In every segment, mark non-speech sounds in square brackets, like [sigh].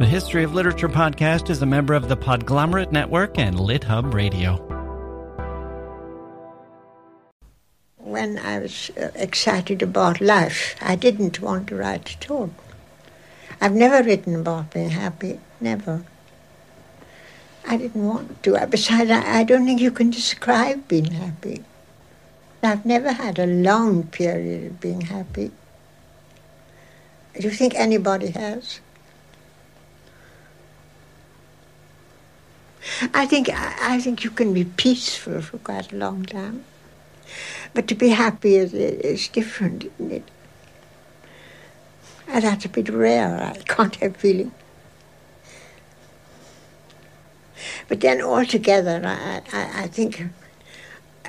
The History of Literature podcast is a member of the Podglomerate Network and LitHub Radio. When I was uh, excited about life, I didn't want to write at all. I've never written about being happy, never. I didn't want to. Besides, I, I don't think you can describe being happy. I've never had a long period of being happy. Do you think anybody has? I think I think you can be peaceful for quite a long time, but to be happy is, is different, isn't it? And that's a bit rare. I can't have feeling. But then altogether, I, I, I think,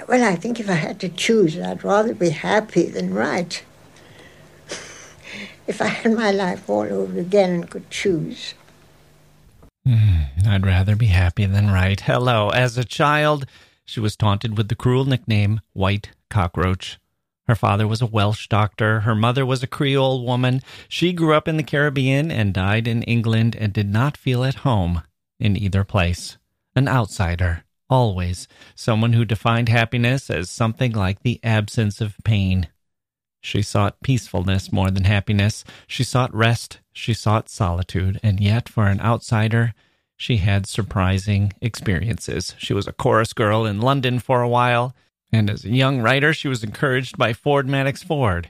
well, I think if I had to choose, I'd rather be happy than right. [laughs] if I had my life all over again and could choose. Mm, I'd rather be happy than right. Hello. As a child, she was taunted with the cruel nickname White Cockroach. Her father was a Welsh doctor. Her mother was a Creole woman. She grew up in the Caribbean and died in England and did not feel at home in either place. An outsider, always. Someone who defined happiness as something like the absence of pain. She sought peacefulness more than happiness. She sought rest. She sought solitude. And yet, for an outsider, she had surprising experiences. She was a chorus girl in London for a while, and as a young writer, she was encouraged by Ford Madox Ford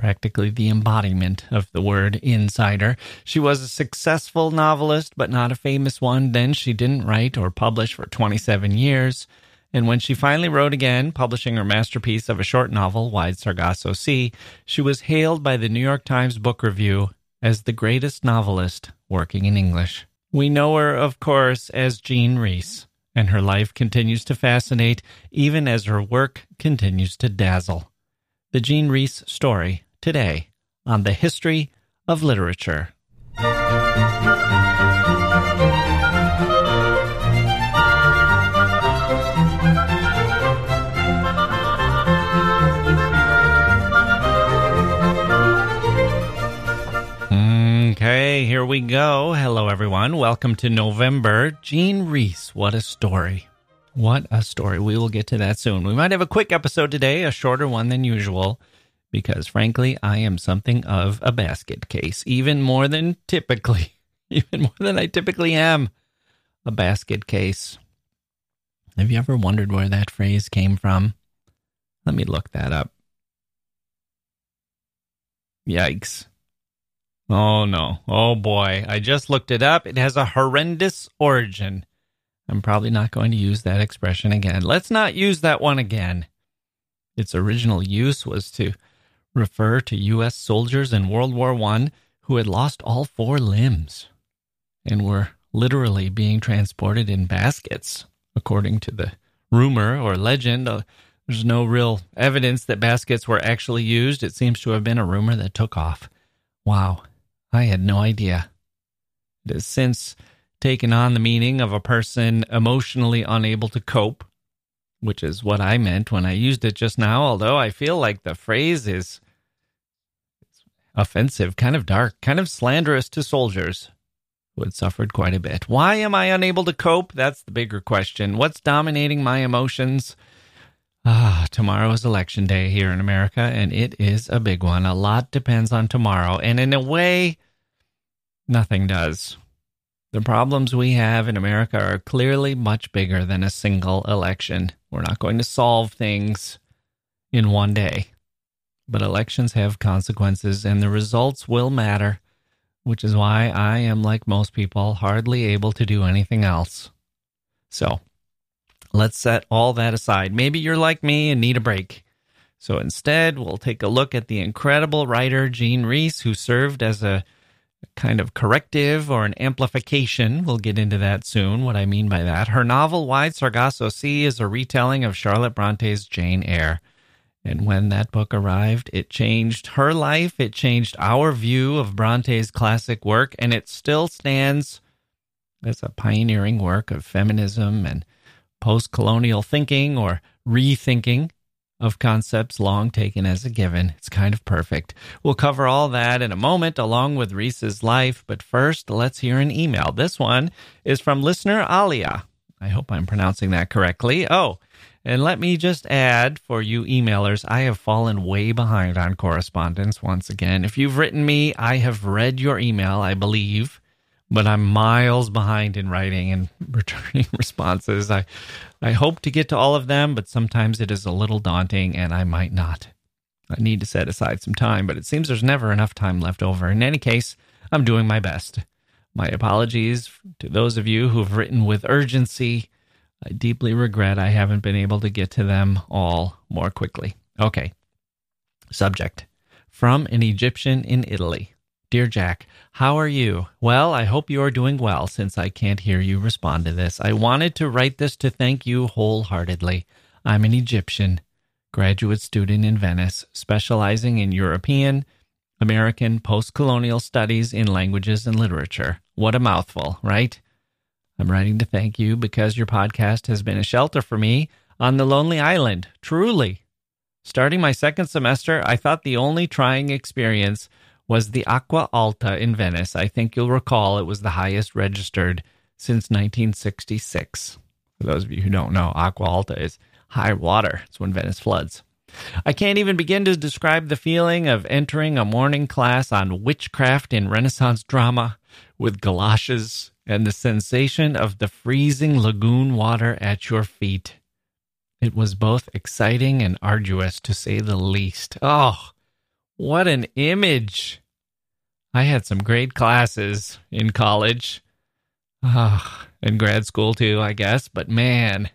practically the embodiment of the word insider. She was a successful novelist, but not a famous one. Then she didn't write or publish for 27 years. And when she finally wrote again, publishing her masterpiece of a short novel, Wide Sargasso Sea, she was hailed by the New York Times Book Review as the greatest novelist working in English. We know her, of course, as Jean Rhys, and her life continues to fascinate even as her work continues to dazzle. The Jean Rhys story today on the history of literature. Here we go. Hello, everyone. Welcome to November. Jean Rhys, what a story. What a story. We will get to that soon. We might have a quick episode today, a shorter one than usual because frankly, I am something of a basket case, even more than typically, [laughs] even more than I typically am a basket case. Have you ever wondered where that phrase came from? Let me look that up. Yikes. Oh no. Oh boy. I just looked it up. It has a horrendous origin. I'm probably not going to use that expression again. Let's not use that one again. Its original use was to refer to U.S. soldiers in World War I who had lost all four limbs and were literally being transported in baskets, according to the rumor or legend. Uh, there's no real evidence that baskets were actually used. It seems to have been a rumor that took off. Wow, I had no idea. It has since taken on the meaning of a person emotionally unable to cope which is what I meant when I used it just now, although I feel like the phrase is offensive, kind of dark, kind of slanderous to soldiers who had suffered quite a bit. Why am I unable to cope? That's the bigger question. What's dominating my emotions? Ah, tomorrow is election day here in America, and it is a big one. A lot depends on tomorrow, and in a way, nothing does. The problems we have in America are clearly much bigger than a single election. We're not going to solve things in one day. But elections have consequences and the results will matter, which is why I am, like most people, hardly able to do anything else. So let's set all that aside. Maybe you're like me and need a break. So instead, we'll take a look at the incredible writer Jean Rhys, who served as a kind of corrective or an amplification. We'll get into that soon, what I mean by that. Her novel, Wide Sargasso Sea, is a retelling of Charlotte Bronte's Jane Eyre. And when that book arrived, it changed her life. It changed our view of Bronte's classic work, and it still stands as a pioneering work of feminism and post colonial thinking or rethinking of concepts long taken as a given. It's kind of perfect. We'll cover all that in a moment, along with Rhys's life. But first, let's hear an email. This one is from listener Alia. I hope I'm pronouncing that correctly. Oh, and let me just add for you emailers, I have fallen way behind on correspondence once again. If you've written me, I have read your email, I believe, but I'm miles behind in writing and [laughs] returning responses. I I hope to get to all of them, but sometimes it is a little daunting and I might not. I need to set aside some time, but it seems there's never enough time left over. In any case, I'm doing my best. My apologies to those of you who've written with urgency. I deeply regret I haven't been able to get to them all more quickly. Okay. Subject From an Egyptian in Italy. Dear Jacke, how are you? Well, I hope you are doing well since I can't hear you respond to this. I wanted to write this to thank you wholeheartedly. I'm an Egyptian, graduate student in Venice, specializing in European, American, post colonial studies in languages and literature. What a mouthful, right? I'm writing to thank you because your podcast has been a shelter for me on the lonely island. Truly. Starting my second semester, I thought the only trying experience was the Acqua Alta in Venice. I think you'll recall it was the highest registered since 1966. For those of you who don't know, Acqua Alta is high water. It's when Venice floods. I can't even begin to describe the feeling of entering a morning class on witchcraft in Renaissance drama with galoshes and the sensation of the freezing lagoon water at your feet. It was both exciting and arduous, to say the least. Oh, what an image! I had some great classes in college. Ah, in grad school too, I guess, but man,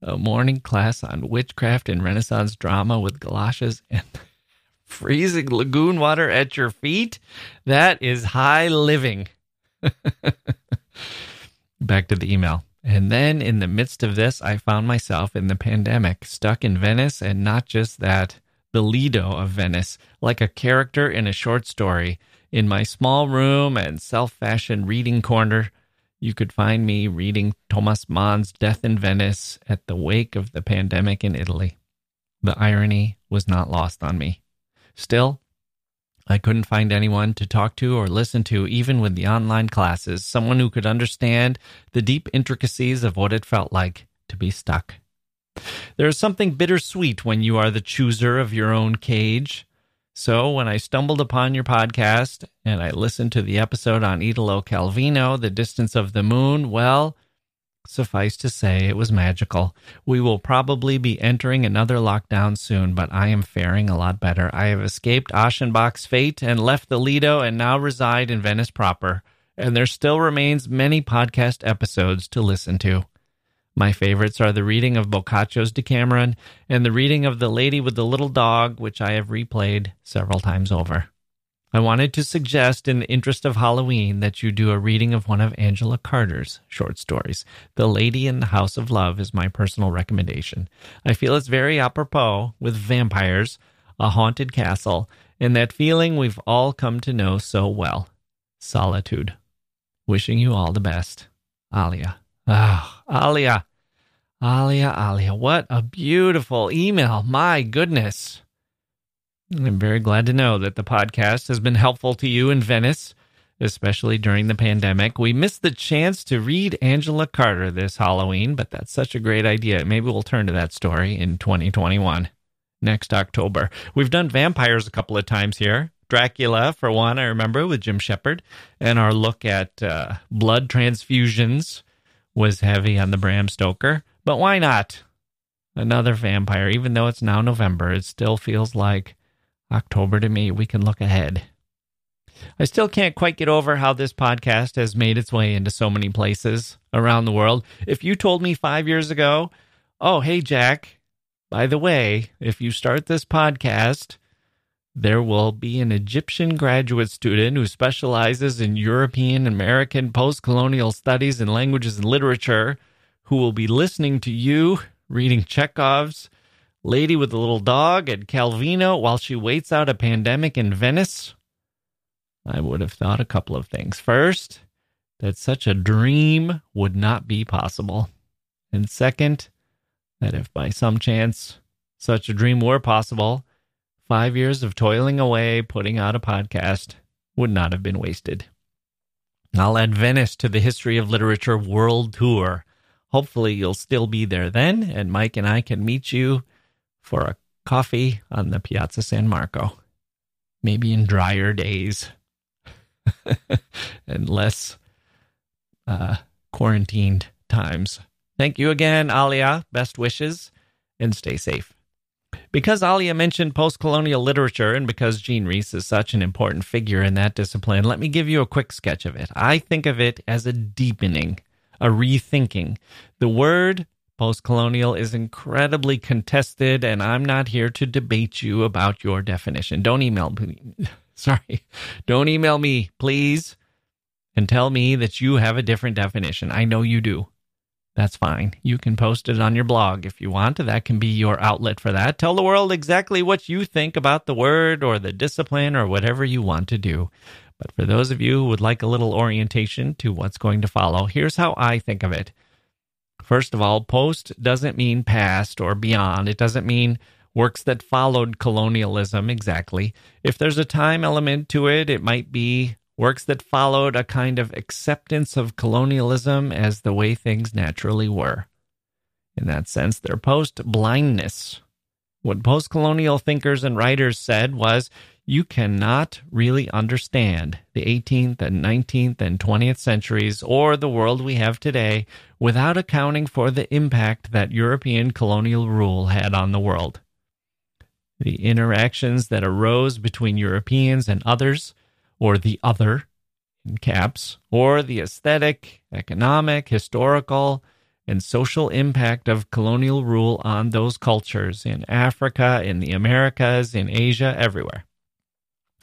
a morning class on witchcraft and Renaissance drama with galoshes and [laughs] freezing lagoon water at your feet? That is high living. [laughs] Back to the email. And then in the midst of this, I found myself in the pandemic, stuck in Venice, and not just that, the Lido of Venice, like a character in a short story. In my small room and self fashioned reading corner, you could find me reading Thomas Mann's Death in Venice at the wake of the pandemic in Italy. The irony was not lost on me. Still, I couldn't find anyone to talk to or listen to, even with the online classes, someone who could understand the deep intricacies of what it felt like to be stuck. There is something bittersweet when you are the chooser of your own cage. So, when I stumbled upon your podcast and I listened to the episode on Italo Calvino, The Distance of the Moon, well, Suffice to say, it was magical. We will probably be entering another lockdown soon, but I am faring a lot better. I have escaped Aschenbach's fate and left the Lido and now reside in Venice proper. And there still remains many podcast episodes to listen to. My favorites are the reading of Boccaccio's Decameron and the reading of The Lady with the Little Dog, which I have replayed several times over. I wanted to suggest, in the interest of Halloween, that you do a reading of one of Angela Carter's short stories. The Lady in the House of Love is my personal recommendation. I feel it's very apropos with vampires, a haunted castle, and that feeling we've all come to know so well solitude. Wishing you all the best. Alia. Ah, Alia. Alia, Alia. What a beautiful email. My goodness. I'm very glad to know that the podcast has been helpful to you in Venice, especially during the pandemic. We missed the chance to read Angela Carter this Halloween, but that's such a great idea. Maybe we'll turn to that story in 2021, next October. We've done vampires a couple of times here. Dracula, for one, I remember with Jim Shepard, and our look at uh, blood transfusions was heavy on the Bram Stoker. But why not? Another vampire, even though it's now November, it still feels like October to me, we can look ahead. I still can't quite get over how this podcast has made its way into so many places around the world. If you told me five years ago, oh, hey, Jacke, by the way, if you start this podcast, there will be an Egyptian graduate student who specializes in European American post colonial studies and languages and literature who will be listening to you reading Chekhov's Lady with the Little Dog at Calvino while she waits out a pandemic in Venice? I would have thought a couple of things. First, that such a dream would not be possible. And second, that if by some chance such a dream were possible, five years of toiling away, putting out a podcast would not have been wasted. I'll add Venice to the History of Literature World Tour. Hopefully, you'll still be there then, and Mike and I can meet you for a coffee on the Piazza San Marco. Maybe in drier days [laughs] and less uh, quarantined times. Thank you again, Alia. Best wishes and stay safe. Because Alia mentioned post colonial literature and because Jean Rhys is such an important figure in that discipline, let me give you a quick sketch of it. I think of it as a deepening, a rethinking. The word post colonial is incredibly contested, and I'm not here to debate you about your definition. Don't email me. [laughs] Sorry. Don't email me, please, and tell me that you have a different definition. I know you do. That's fine. You can post it on your blog if you want. That can be your outlet for that. Tell the world exactly what you think about the word or the discipline or whatever you want to do. But for those of you who would like a little orientation to what's going to follow, here's how I think of it. First of all, post doesn't mean past or beyond. It doesn't mean works that followed colonialism exactly. If there's a time element to it, it might be works that followed a kind of acceptance of colonialism as the way things naturally were. In that sense, they're post blindness. What post colonial thinkers and writers said was you cannot really understand the 18th and 19th and 20th centuries or the world we have today without accounting for the impact that European colonial rule had on the world. The interactions that arose between Europeans and others or the other in caps, or the aesthetic, economic, historical, and social impact of colonial rule on those cultures in Africa, in the Americas, in Asia, everywhere.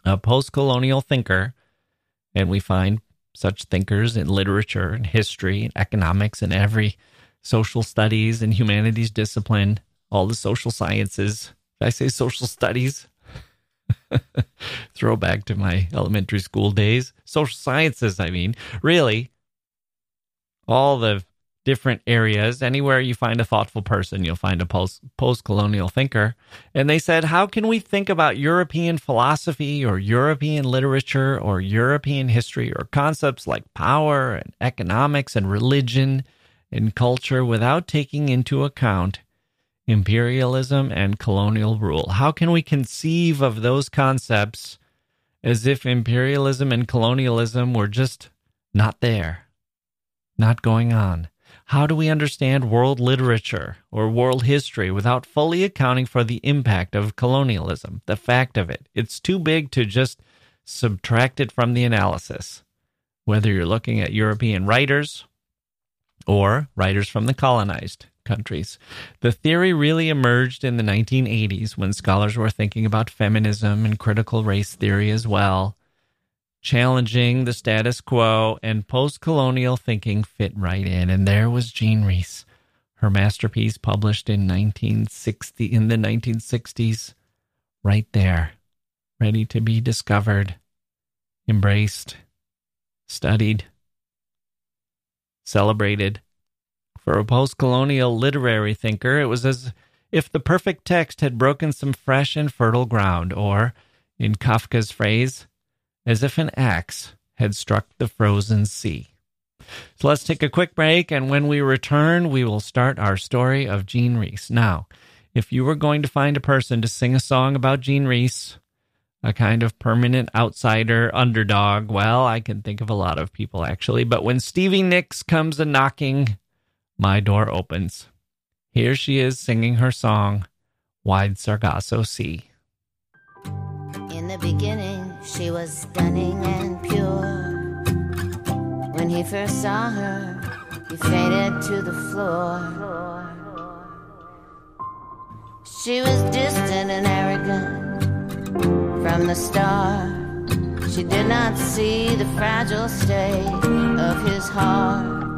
A post colonial thinker, and we find such thinkers in literature and history and economics and every social studies and humanities discipline, all the social sciences. Did I say social studies? [laughs] Throwback to my elementary school days. Social sciences, I mean. Really, all the different areas, anywhere you find a thoughtful person, you'll find a post colonial thinker. And they said, How can we think about European philosophy or European literature or European history or concepts like power and economics and religion and culture without taking into account imperialism and colonial rule. How can we conceive of those concepts as if imperialism and colonialism were just not there, not going on? How do we understand world literature or world history without fully accounting for the impact of colonialism, the fact of it? It's too big to just subtract it from the analysis. Whether you're looking at European writers or writers from the colonized countries. The theory really emerged in the 1980s when scholars were thinking about feminism and critical race theory as well. Challenging the status quo and post colonial thinking fit right in. And there was Jean Rhys, her masterpiece published in 1960 in the 1960s, right there, ready to be discovered, embraced, studied, celebrated for a post colonial literary thinker, it was as if the perfect text had broken some fresh and fertile ground, or, in Kafka's phrase, as if an axe had struck the frozen sea. So let's take a quick break, and when we return, we will start our story of Jean Rhys. Now, if you were going to find a person to sing a song about Jean Rhys, a kind of permanent outsider, underdog, well, I can think of a lot of people actually, but when Stevie Nicks comes a knocking, my door opens. Here she is singing her song, Wide Sargasso Sea. In the beginning, she was stunning and pure. When he first saw her, he faded to the floor. She was distant and arrogant from the start. She did not see the fragile state of his heart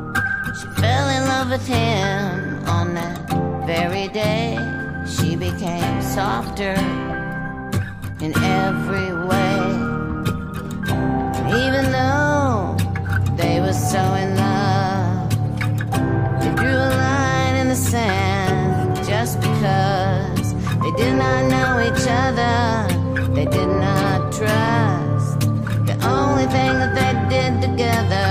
fell in love with him on that very day. She became softer in every way. Even though they were so in love, they drew a line in the sand just because they did not know each other, they did not trust. The only thing that they did together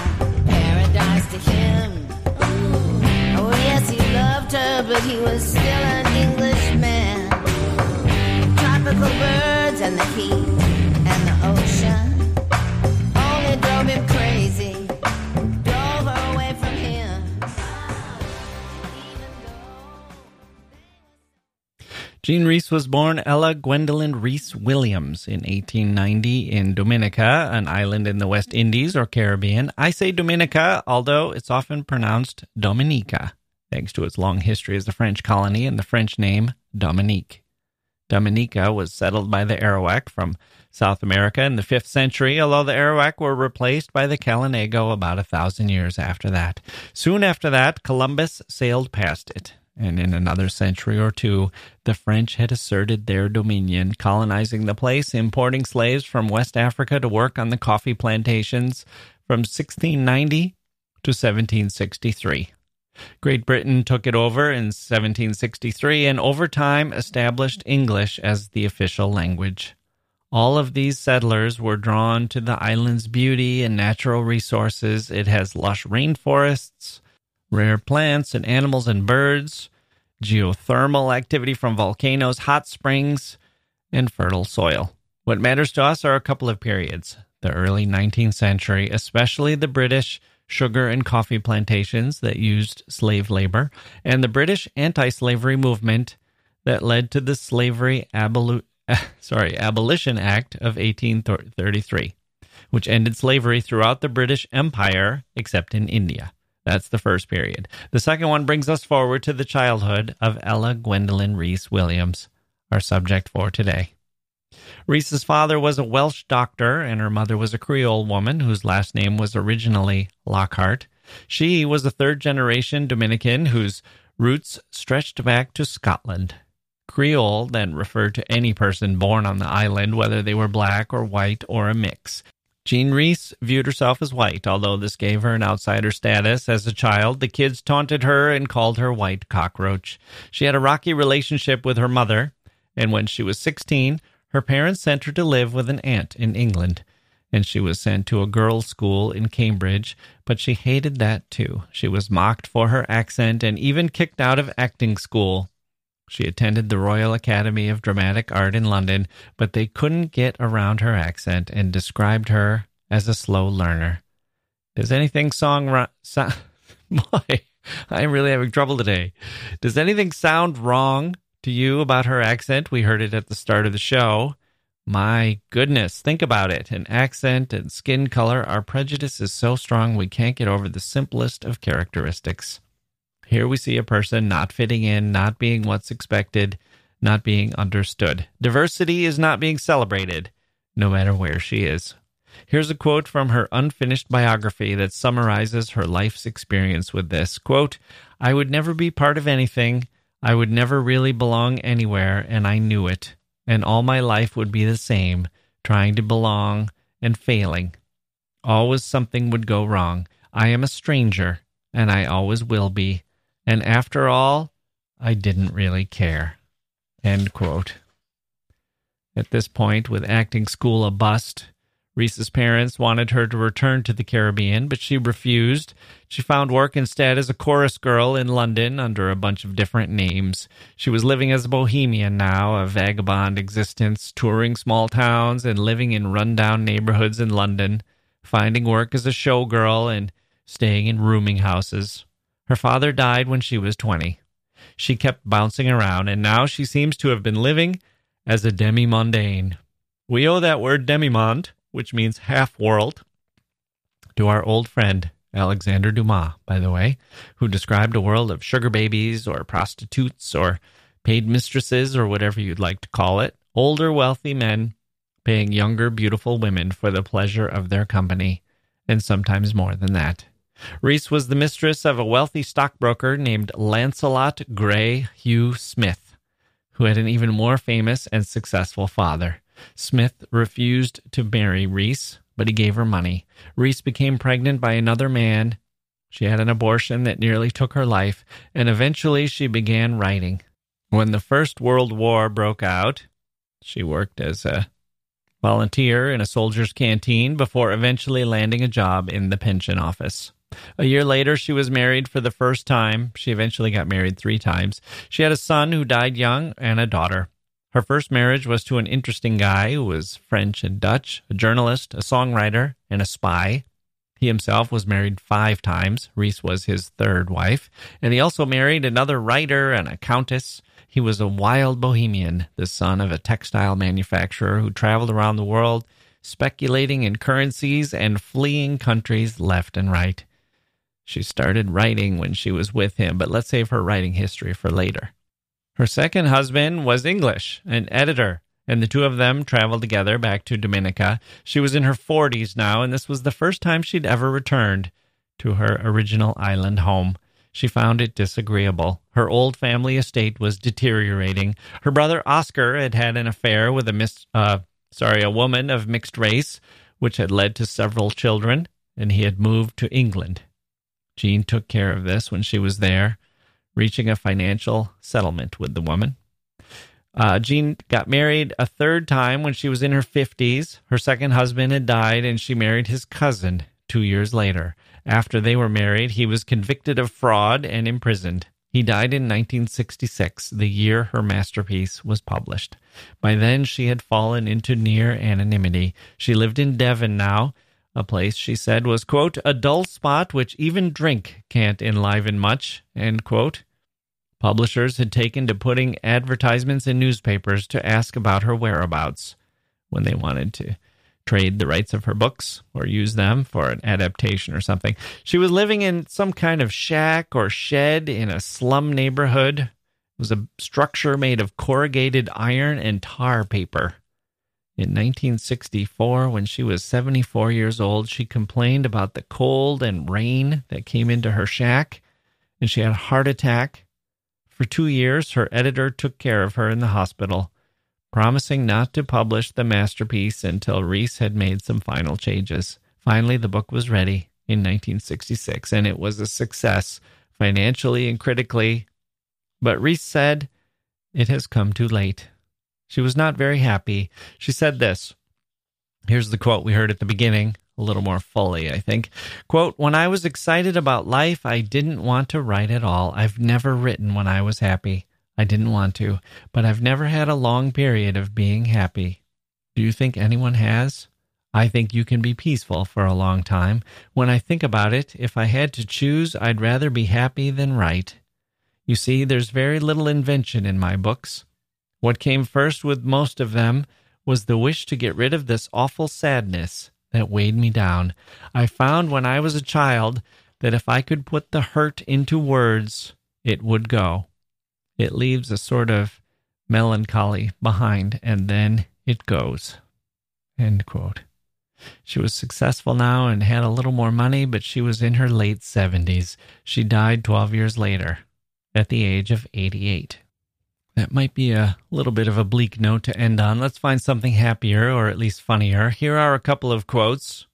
he was still an Englishman. Tropical birds and the heat and the ocean only drove him crazy, drove away from him. Jean Rhys was born Ella Gwendolen Rees Williams in 1890 in Dominica, an island in the West Indies or Caribbean. I say Dominica, although it's often pronounced Dominica, thanks to its long history as a French colony and the French name Dominique. Dominica was settled by the Arawak from South America in the 5th century, although the Arawak were replaced by the Kalinago about a thousand years after that. Soon after that, Columbus sailed past it, and in another century or two, the French had asserted their dominion, colonizing the place, importing slaves from West Africa to work on the coffee plantations from 1690 to 1763. Great Britain took it over in 1763 and over time established English as the official language. All of these settlers were drawn to the island's beauty and natural resources. It has lush rainforests, rare plants and animals and birds, geothermal activity from volcanoes, hot springs, and fertile soil. What matters to us are a couple of periods the early 19th century, especially the British sugar and coffee plantations that used slave labor, and the British anti slavery movement that led to the Slavery Abolu- [laughs] sorry, Abolition Act of 1833, which ended slavery throughout the British Empire except in India. That's the first period. The second one brings us forward to the childhood of Ella Gwendolen Rees Williams, our subject for today. Rhys's father was a Welsh doctor, and her mother was a Creole woman whose last name was originally Lockhart. She was a third generation Dominican whose roots stretched back to Scotland. Creole then referred to any person born on the island, whether they were black or white or a mix. Jean Rhys viewed herself as white, although this gave her an outsider status. As a child, the kids taunted her and called her White Cockroach. She had a rocky relationship with her mother, and when she was 16, her parents sent her to live with an aunt in England, and she was sent to a girls' school in Cambridge, but she hated that too. She was mocked for her accent and even kicked out of acting school. She attended the Royal Academy of Dramatic Art in London, but they couldn't get around her accent and described her as a slow learner. Does anything song ru- so- [laughs] boy, I'm really having trouble today. Does anything sound wrong to you about her accent? We heard it at the start of the show. My goodness, think about it. An accent and skin color, our prejudice is so strong we can't get over the simplest of characteristics. Here we see a person not fitting in, not being what's expected, not being understood. Diversity is not being celebrated, no matter where she is. Here's a quote from her unfinished biography that summarizes her life's experience with this. Quote, I would never be part of anything. I would never really belong anywhere, and I knew it. And all my life would be the same trying to belong and failing. Always something would go wrong. I am a stranger, and I always will be. And after all, I didn't really care. End quote. At this point, with acting school a bust, Rhys's parents wanted her to return to the Caribbean, but she refused. She found work instead as a chorus girl in London under a bunch of different names. She was living as a bohemian now, a vagabond existence, touring small towns and living in rundown neighborhoods in London, finding work as a showgirl and staying in rooming houses. Her father died when she was 20. She kept bouncing around, and now she seems to have been living as a demi mondaine. We owe that word demi-monde which means half world, to our old friend Alexander Dumas, by the way, who described a world of sugar babies or prostitutes or paid mistresses or whatever you'd like to call it, older wealthy men paying younger beautiful women for the pleasure of their company, and sometimes more than that. Rhys was the mistress of a wealthy stockbroker named Lancelot Grey Hugh Smith, who had an even more famous and successful father. Smith refused to marry Rhys, but he gave her money. Rhys became pregnant by another man. She had an abortion that nearly took her life, and eventually she began writing. When the First World War broke out, she worked as a volunteer in a soldier's canteen before eventually landing a job in the pension office. A year later, she was married for the first time. She eventually got married three times. She had a son who died young and a daughter. Her first marriage was to an interesting guy who was French and Dutch, a journalist, a songwriter, and a spy. He himself was married five times. Rhys was his third wife. And he also married another writer and a countess. He was a wild bohemian, the son of a textile manufacturer who traveled around the world, speculating in currencies and fleeing countries left and right. She started writing when she was with him, but let's save her writing history for later. Her second husband was English, an editor, and the two of them traveled together back to Dominica. She was in her 40s now, and this was the first time she'd ever returned to her original island home. She found it disagreeable. Her old family estate was deteriorating. Her brother Oscar had had an affair with a miss, uh, sorry, a woman of mixed race, which had led to several children, and he had moved to England. Jean took care of this when she was there reaching a financial settlement with the woman. Uh, Jean got married a third time when she was in her 50s. Her second husband had died, and she married his cousin two years later. After they were married, he was convicted of fraud and imprisoned. He died in 1966, the year her masterpiece was published. By then, she had fallen into near anonymity. She lived in Devon now, a place she said was, quote, a dull spot which even drink can't enliven much, end quote. Publishers had taken to putting advertisements in newspapers to ask about her whereabouts when they wanted to trade the rights of her books or use them for an adaptation or something. She was living in some kind of shack or shed in a slum neighborhood. It was a structure made of corrugated iron and tar paper. In 1964, when she was 74 years old, she complained about the cold and rain that came into her shack, and she had a heart attack. For two years, her editor took care of her in the hospital, promising not to publish the masterpiece until Rhys had made some final changes. Finally, the book was ready in 1966, and it was a success financially and critically. But Rhys said, It has come too late. She was not very happy. She said this. Here's the quote we heard at the beginning, a little more fully, I think. Quote, When I was excited about life, I didn't want to write at all. I've never written when I was happy. I didn't want to, but I've never had a long period of being happy. Do you think anyone has? I think you can be peaceful for a long time. When I think about it, if I had to choose, I'd rather be happy than write. You see, there's very little invention in my books. What came first with most of them was the wish to get rid of this awful sadness that weighed me down. I found when I was a child that if I could put the hurt into words, it would go. It leaves a sort of melancholy behind, and then it goes. End quote. She was successful now and had a little more money, but she was in her late 70s. She died 12 years later, at the age of 88. That might be a little bit of a bleak note to end on. Let's find something happier or at least funnier. Here are a couple of quotes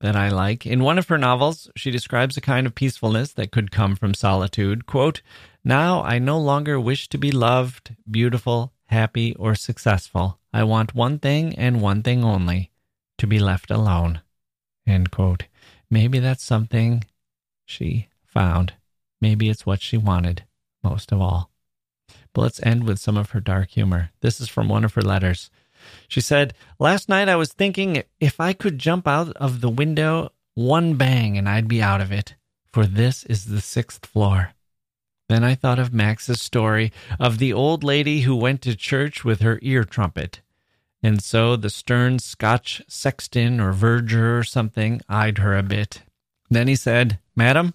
that I like. In one of her novels, she describes a kind of peacefulness that could come from solitude. Quote, Now I no longer wish to be loved, beautiful, happy, or successful. I want one thing and one thing only to be left alone. End quote. Maybe that's something she found. Maybe it's what she wanted most of all. But let's end with some of her dark humor. This is from one of her letters. She said, Last night I was thinking if I could jump out of the window one bang and I'd be out of it, for this is the sixth floor. Then I thought of Max's story of the old lady who went to church with her ear trumpet. And so the stern Scotch sexton or verger or something eyed her a bit. Then he said, Madam,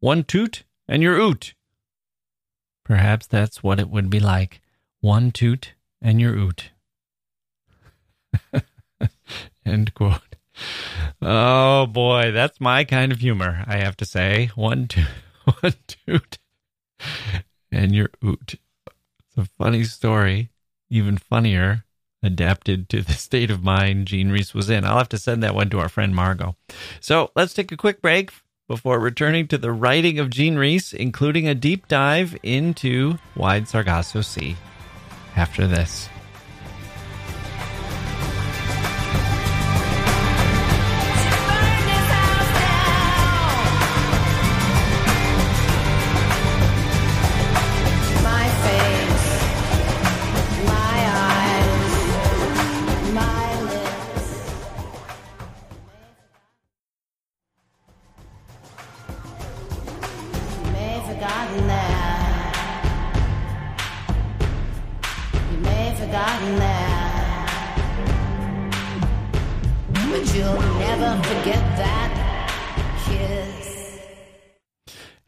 one toot and you're oot. Perhaps that's what it would be like. One toot and you're oot. [laughs] End quote. Oh boy, that's my kind of humor, I have to say. One toot, [laughs] one toot, and you're oot. It's a funny story, even funnier, adapted to the state of mind Jean Rhys was in. I'll have to send that one to our friend Margot. So let's take a quick break before returning to the writing of Jean Rhys, including a deep dive into Wide Sargasso Sea. After this.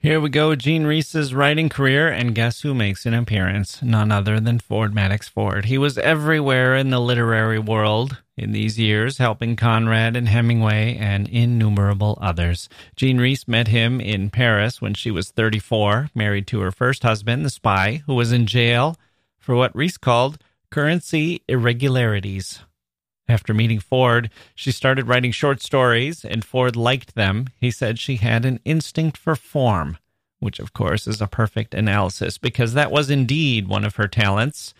Here we go, Jean Rhys's writing career, and guess who makes an appearance? None other than Ford Madox Ford. He was everywhere in the literary world in these years, helping Conrad and Hemingway and innumerable others. Jean Rhys met him in Paris when she was 34, married to her first husband, the spy, who was in jail for what Rhys called currency irregularities. After meeting Ford, she started writing short stories, and Ford liked them. He said she had an instinct for form which of course is a perfect analysis because that was indeed one of her talents,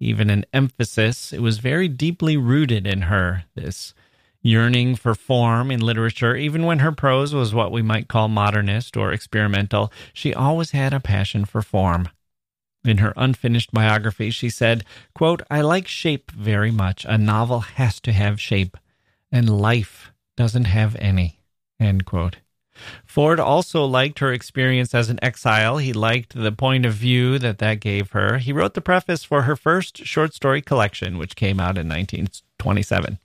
even an emphasis. It was very deeply rooted in her, this yearning for form in literature. Even when her prose was what we might call modernist or experimental, she always had a passion for form. In her unfinished biography, she said, quote, I like shape very much. A novel has to have shape, and life doesn't have any. End quote. Ford also liked her experience as an exile. He liked the point of view that that gave her. He wrote the preface for her first short story collection, which came out in 1927.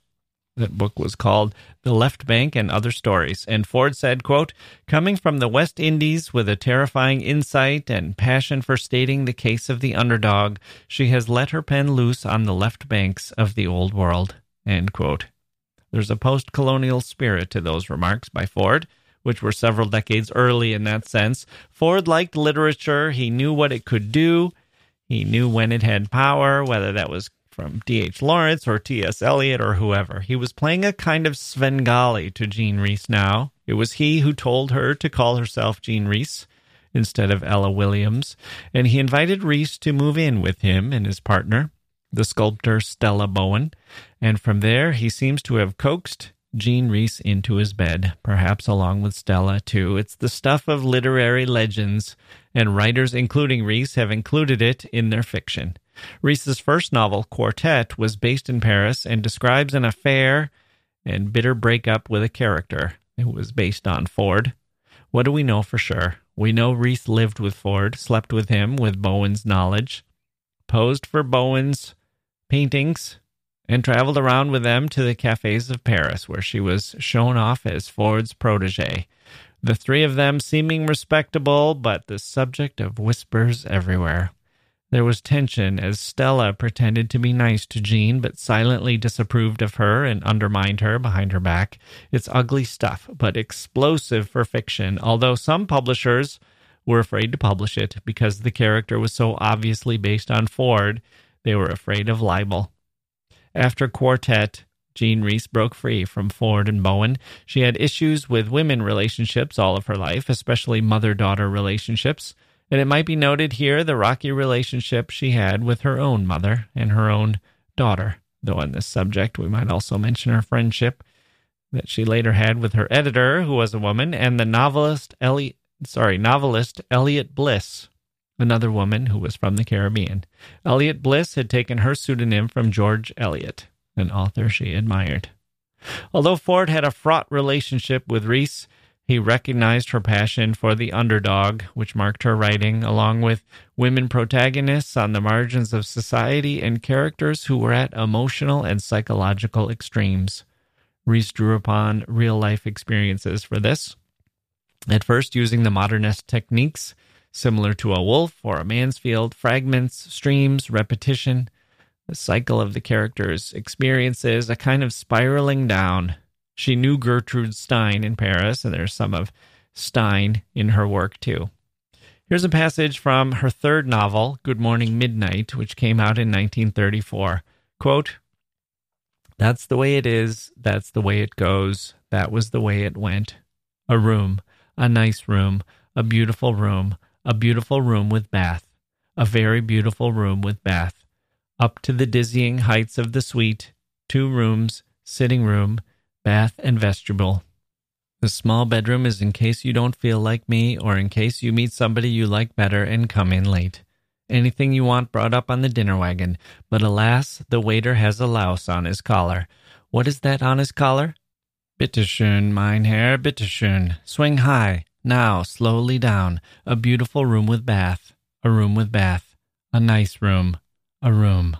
That book was called The Left Bank and Other Stories. And Ford said, quote, Coming from the West Indies with a terrifying insight and passion for stating the case of the underdog, she has let her pen loose on the left banks of the old world. End quote. There's a post colonial spirit to those remarks by Ford which were several decades early in that sense. Ford liked literature. He knew what it could do. He knew when it had power, whether that was from D.H. Lawrence or T.S. Eliot or whoever. He was playing a kind of Svengali to Jean Rhys now. It was he who told her to call herself Jean Rhys instead of Ella Williams, and he invited Rhys to move in with him and his partner, the sculptor Stella Bowen, and from there he seems to have coaxed Jean Rhys into his bed, perhaps along with Stella, too. It's the stuff of literary legends, and writers, including Rhys, have included it in their fiction. Rhys's first novel, Quartet, was based in Paris and describes an affair and bitter breakup with a character. It was based on Ford. What do we know for sure? We know Rhys lived with Ford, slept with him with Bowen's knowledge, posed for Bowen's paintings, and traveled around with them to the cafes of Paris, where she was shown off as Ford's protege. The three of them seeming respectable, but the subject of whispers everywhere. There was tension as Stella pretended to be nice to Jean, but silently disapproved of her and undermined her behind her back. It's ugly stuff, but explosive for fiction, although some publishers were afraid to publish it because the character was so obviously based on Ford, they were afraid of libel. After Quartet, Jean Rhys broke free from Ford and Bowen. She had issues with women relationships all of her life, especially mother daughter relationships. And it might be noted here the rocky relationship she had with her own mother and her own daughter. Though on this subject, we might also mention her friendship that she later had with her editor, who was a woman, and the novelist Eliot, sorry, novelist Eliot Bliss, another woman who was from the Caribbean. Eliot Bliss had taken her pseudonym from George Eliot, an author she admired. Although Ford had a fraught relationship with Rhys, he recognized her passion for the underdog, which marked her writing, along with women protagonists on the margins of society and characters who were at emotional and psychological extremes. Rhys drew upon real life experiences for this. At first, using the modernist techniques similar to a Woolf or a Mansfield, fragments, streams, repetition, the cycle of the character's experiences, a kind of spiraling down. She knew Gertrude Stein in Paris, and there's some of Stein in her work too. Here's a passage from her third novel, Good Morning Midnight, which came out in 1934. Quote, That's the way it is. That's the way it goes. That was the way it went. A room, a nice room, a beautiful room, a beautiful room with bath, a very beautiful room with bath. Up to the dizzying heights of the suite, two rooms, sitting room, bath, and vestibule. The small bedroom is in case you don't feel like me or in case you meet somebody you like better and come in late. Anything you want brought up on the dinner wagon, but alas, the waiter has a louse on his collar. What is that on his collar? Bitteschön, mein Herr, bitteschön. Swing high. Now, slowly down. A beautiful room with bath. A room with bath. A nice room. A room.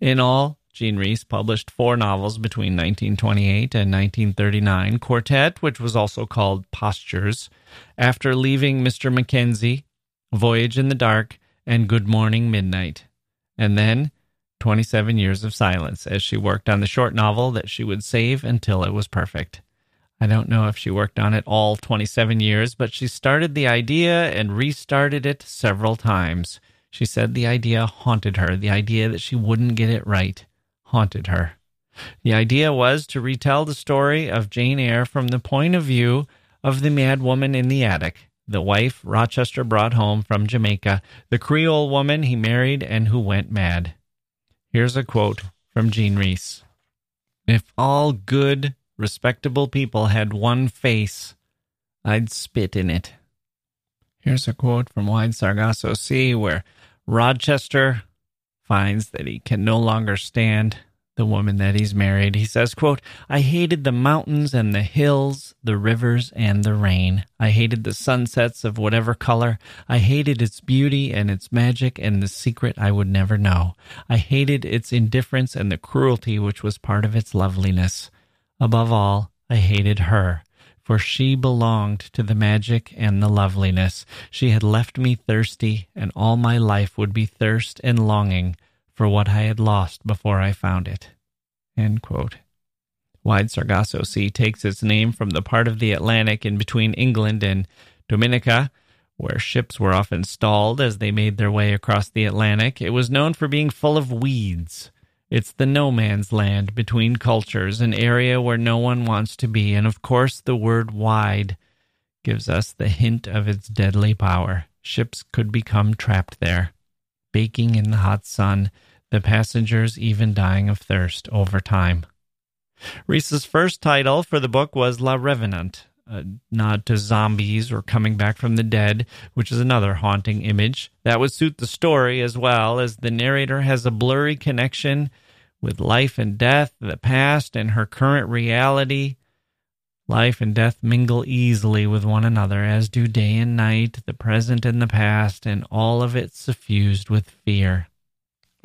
In all, Jean Rhys published four novels between 1928 and 1939 Quartet, which was also called Postures, After Leaving Mr. Mackenzie, Voyage in the Dark, and Good Morning Midnight. And then 27 Years of Silence, as she worked on the short novel that she would save until it was perfect. I don't know if she worked on it all 27 years, but she started the idea and restarted it several times. She said the idea haunted her. The idea that she wouldn't get it right haunted her. The idea was to retell the story of Jane Eyre from the point of view of the mad woman in the attic, the wife Rochester brought home from Jamaica, the Creole woman he married and who went mad. Here's a quote from Jean Rhys If all good, respectable people had one face, I'd spit in it. Here's a quote from Wide Sargasso Sea where Rochester finds that he can no longer stand the woman that he's married. He says, quote, I hated the mountains and the hills, the rivers and the rain. I hated the sunsets of whatever color. I hated its beauty and its magic and the secret I would never know. I hated its indifference and the cruelty which was part of its loveliness. Above all, I hated her, for she belonged to the magic and the loveliness. She had left me thirsty, and all my life would be thirst and longing for what I had lost before I found it. Wide Sargasso Sea takes its name from the part of the Atlantic in between England and Dominica, where ships were often stalled as they made their way across the Atlantic. It was known for being full of weeds it's the no man's land between cultures, an area where no one wants to be. And of course, the word wide gives us the hint of its deadly power. Ships could become trapped there, baking in the hot sun, the passengers even dying of thirst over time. Rhys's first title for the book was La Revenant, a nod to zombies or coming back from the dead, which is another haunting image. That would suit the story as well, as the narrator has a blurry connection with life and death, the past and her current reality. Life and death mingle easily with one another, as do day and night, the present and the past, and all of it suffused with fear.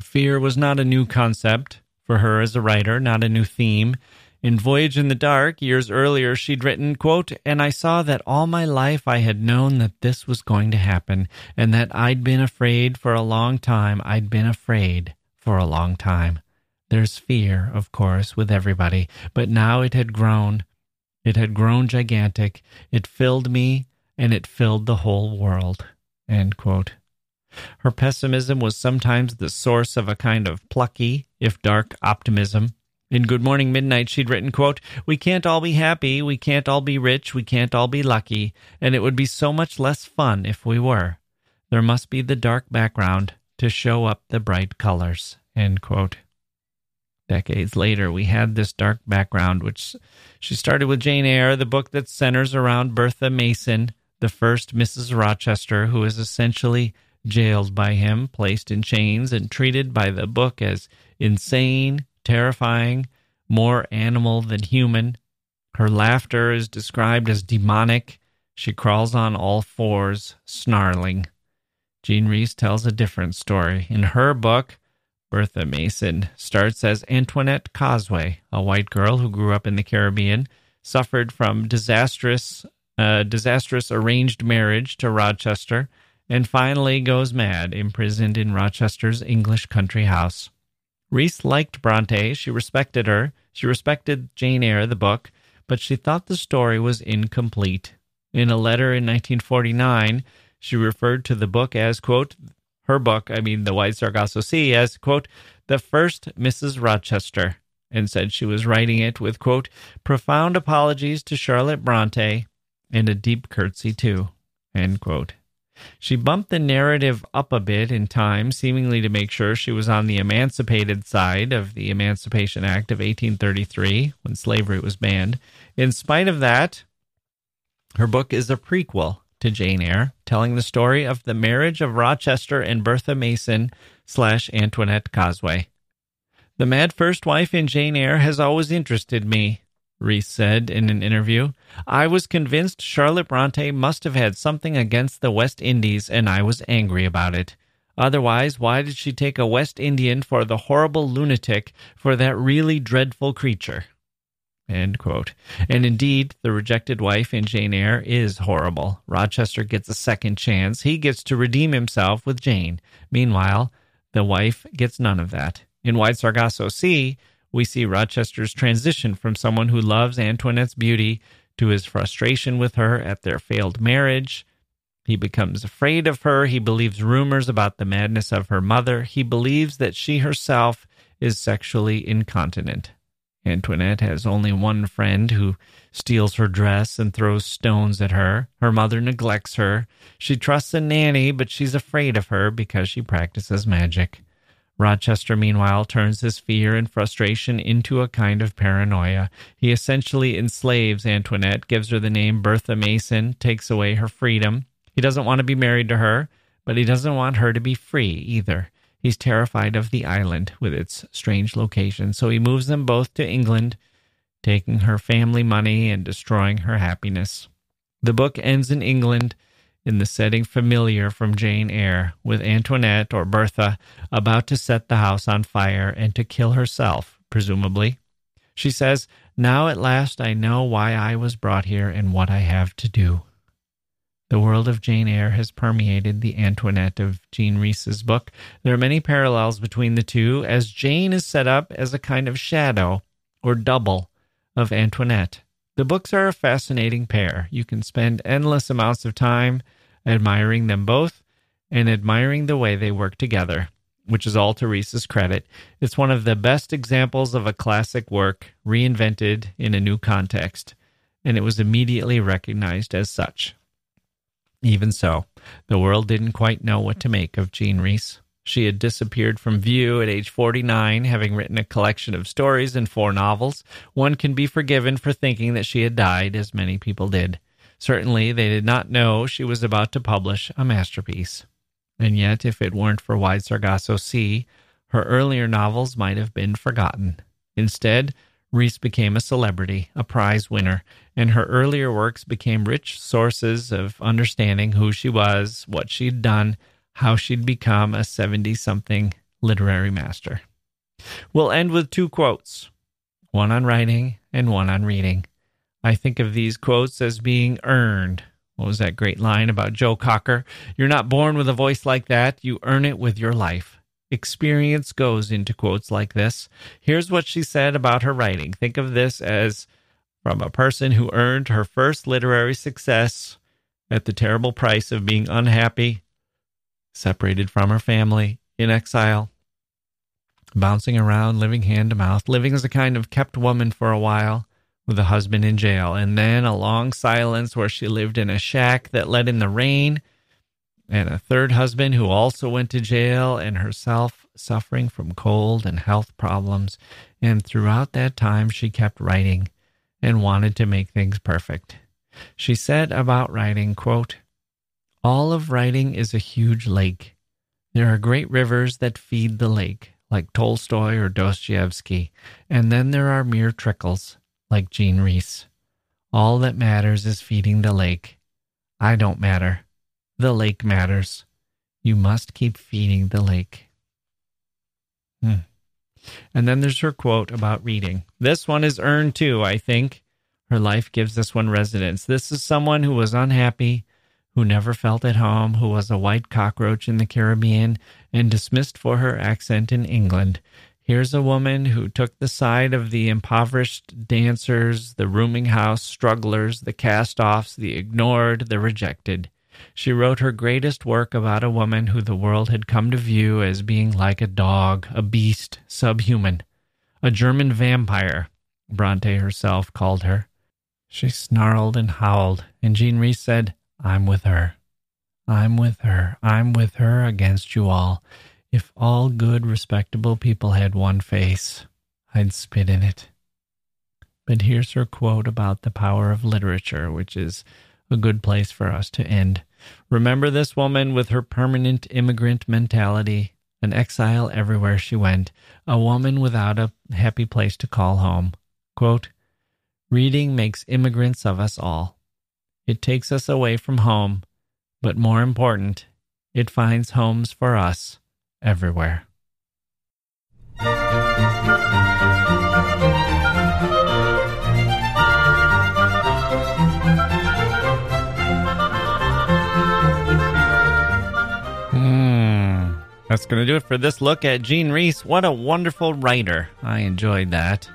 Fear was not a new concept for her as a writer, not a new theme. In Voyage in the Dark, years earlier, she'd written, quote, And I saw that all my life I had known that this was going to happen, and that I'd been afraid for a long time. I'd been afraid for a long time. There's fear, of course, with everybody, but now it had grown. It had grown gigantic. It filled me and it filled the whole world. Her pessimism was sometimes the source of a kind of plucky, if dark, optimism. In Good Morning Midnight, she'd written, quote, We can't all be happy, we can't all be rich, we can't all be lucky, and it would be so much less fun if we were. There must be the dark background to show up the bright colors. End quote. Decades later, we had this dark background, which she started with Jane Eyre, the book that centers around Bertha Mason, the first Mrs. Rochester, who is essentially jailed by him, placed in chains, and treated by the book as insane, terrifying, more animal than human. Her laughter is described as demonic. She crawls on all fours, snarling. Jean Rhys tells a different story. In her book, Bertha Mason starts as Antoinette Cosway, a white girl who grew up in the Caribbean, suffered from disastrous, uh, disastrous arranged marriage to Rochester, and finally goes mad, imprisoned in Rochester's English country house. Rhys liked Bronte. She respected her. She respected Jane Eyre, the book, but she thought the story was incomplete. In a letter in 1949, she referred to the book as, quote, her book, I mean, The White Sargasso Sea, as, quote, the first Mrs. Rochester, and said she was writing it with, quote, profound apologies to Charlotte Bronte and a deep curtsy, too, end quote. She bumped the narrative up a bit in time, seemingly to make sure she was on the emancipated side of the Emancipation Act of 1833 when slavery was banned. In spite of that, her book is a prequel to Jane Eyre, telling the story of the marriage of Rochester and Bertha Mason slash Antoinette Cosway. The mad first wife in Jane Eyre has always interested me, Rhys said in an interview. I was convinced Charlotte Bronte must have had something against the West Indies, and I was angry about it. Otherwise, why did she take a West Indian for the horrible lunatic for that really dreadful creature? End quote. And indeed, the rejected wife in Jane Eyre is horrible. Rochester gets a second chance. He gets to redeem himself with Jane. Meanwhile, the wife gets none of that. In White Sargasso Sea, we see Rochester's transition from someone who loves Antoinette's beauty to his frustration with her at their failed marriage. He becomes afraid of her. He believes rumors about the madness of her mother. He believes that she herself is sexually incontinent. Antoinette has only one friend who steals her dress and throws stones at her. Her mother neglects her. She trusts a nanny, but she's afraid of her because she practices magic. Rochester, meanwhile, turns his fear and frustration into a kind of paranoia. He essentially enslaves Antoinette, gives her the name Bertha Mason, takes away her freedom. He doesn't want to be married to her, but he doesn't want her to be free either. He's terrified of the island with its strange location, so he moves them both to England, taking her family money and destroying her happiness. The book ends in England in the setting familiar from Jane Eyre, with Antoinette or Bertha about to set the house on fire and to kill herself, presumably. She says, Now at last I know why I was brought here and what I have to do. The world of Jane Eyre has permeated the Antoinette of Jean Rhys's book. There are many parallels between the two, as Jane is set up as a kind of shadow or double of Antoinette. The books are a fascinating pair. You can spend endless amounts of time admiring them both and admiring the way they work together, which is all to Rhys's credit. It's one of the best examples of a classic work reinvented in a new context, and it was immediately recognized as such. Even so, the world didn't quite know what to make of Jean Rhys. She had disappeared from view at age 49, having written a collection of stories and four novels. One can be forgiven for thinking that she had died, as many people did. Certainly, they did not know she was about to publish a masterpiece. And yet, if it weren't for Wide Sargasso Sea, her earlier novels might have been forgotten. Instead, Rhys became a celebrity, a prize winner, and her earlier works became rich sources of understanding who she was, what she'd done, how she'd become a 70 something literary master. We'll end with two quotes one on writing and one on reading. I think of these quotes as being earned. What was that great line about Joe Cocker? You're not born with a voice like that, you earn it with your life. Experience goes into quotes like this. Here's what she said about her writing. Think of this as from a person who earned her first literary success at the terrible price of being unhappy, separated from her family, in exile, bouncing around, living hand to mouth, living as a kind of kept woman for a while with a husband in jail, and then a long silence where she lived in a shack that let in the rain, and a third husband who also went to jail, and herself suffering from cold and health problems. And throughout that time, she kept writing and wanted to make things perfect. She said about writing, quote, All of writing is a huge lake. There are great rivers that feed the lake, like Tolstoy or Dostoevsky, and then there are mere trickles, like Jean Rhys. All that matters is feeding the lake. I don't matter. The lake matters. You must keep feeding the lake. Hmm. And then there's her quote about reading. This one is earned too, I think. Her life gives this one resonance. This is someone who was unhappy, who never felt at home, who was a white cockroach in the Caribbean and dismissed for her accent in England. Here's a woman who took the side of the impoverished dancers, the rooming house strugglers, the cast offs, the ignored, the rejected. She wrote her greatest work about a woman who the world had come to view as being like a dog, a beast, subhuman, a German vampire, Bronte herself called her. She snarled and howled, and Jean Rhys said, I'm with her. I'm with her. I'm with her against you all. If all good, respectable people had one face, I'd spit in it. But here's her quote about the power of literature, which is a good place for us to end. Remember this woman with her permanent immigrant mentality, an exile everywhere she went, a woman without a happy place to call home. Quote, Reading makes immigrants of us all. It takes us away from home, but more important, it finds homes for us everywhere. That's going to do it for this look at Jean Rhys. What a wonderful writer. I enjoyed that.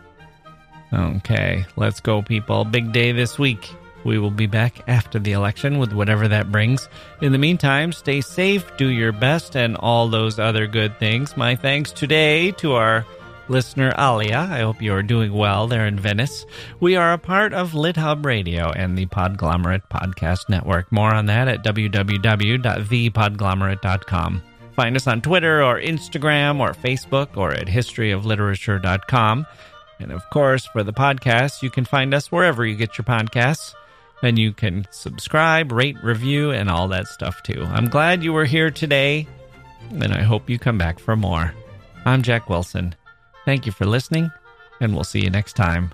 Okay, let's go, people. Big day this week. We will be back after the election with whatever that brings. In the meantime, stay safe, do your best, and all those other good things. My thanks today to our listener Alia. I hope you are doing well there in Venice. We are a part of LitHub Radio and the Podglomerate Podcast Network. More on that at www.thepodglomerate.com. Find us on Twitter or Instagram or Facebook or at historyofliterature.com. And of course, for the podcast, you can find us wherever you get your podcasts. And you can subscribe, rate, review, and all that stuff too. I'm glad you were here today, and I hope you come back for more. I'm Jacke Wilson. Thank you for listening, and we'll see you next time.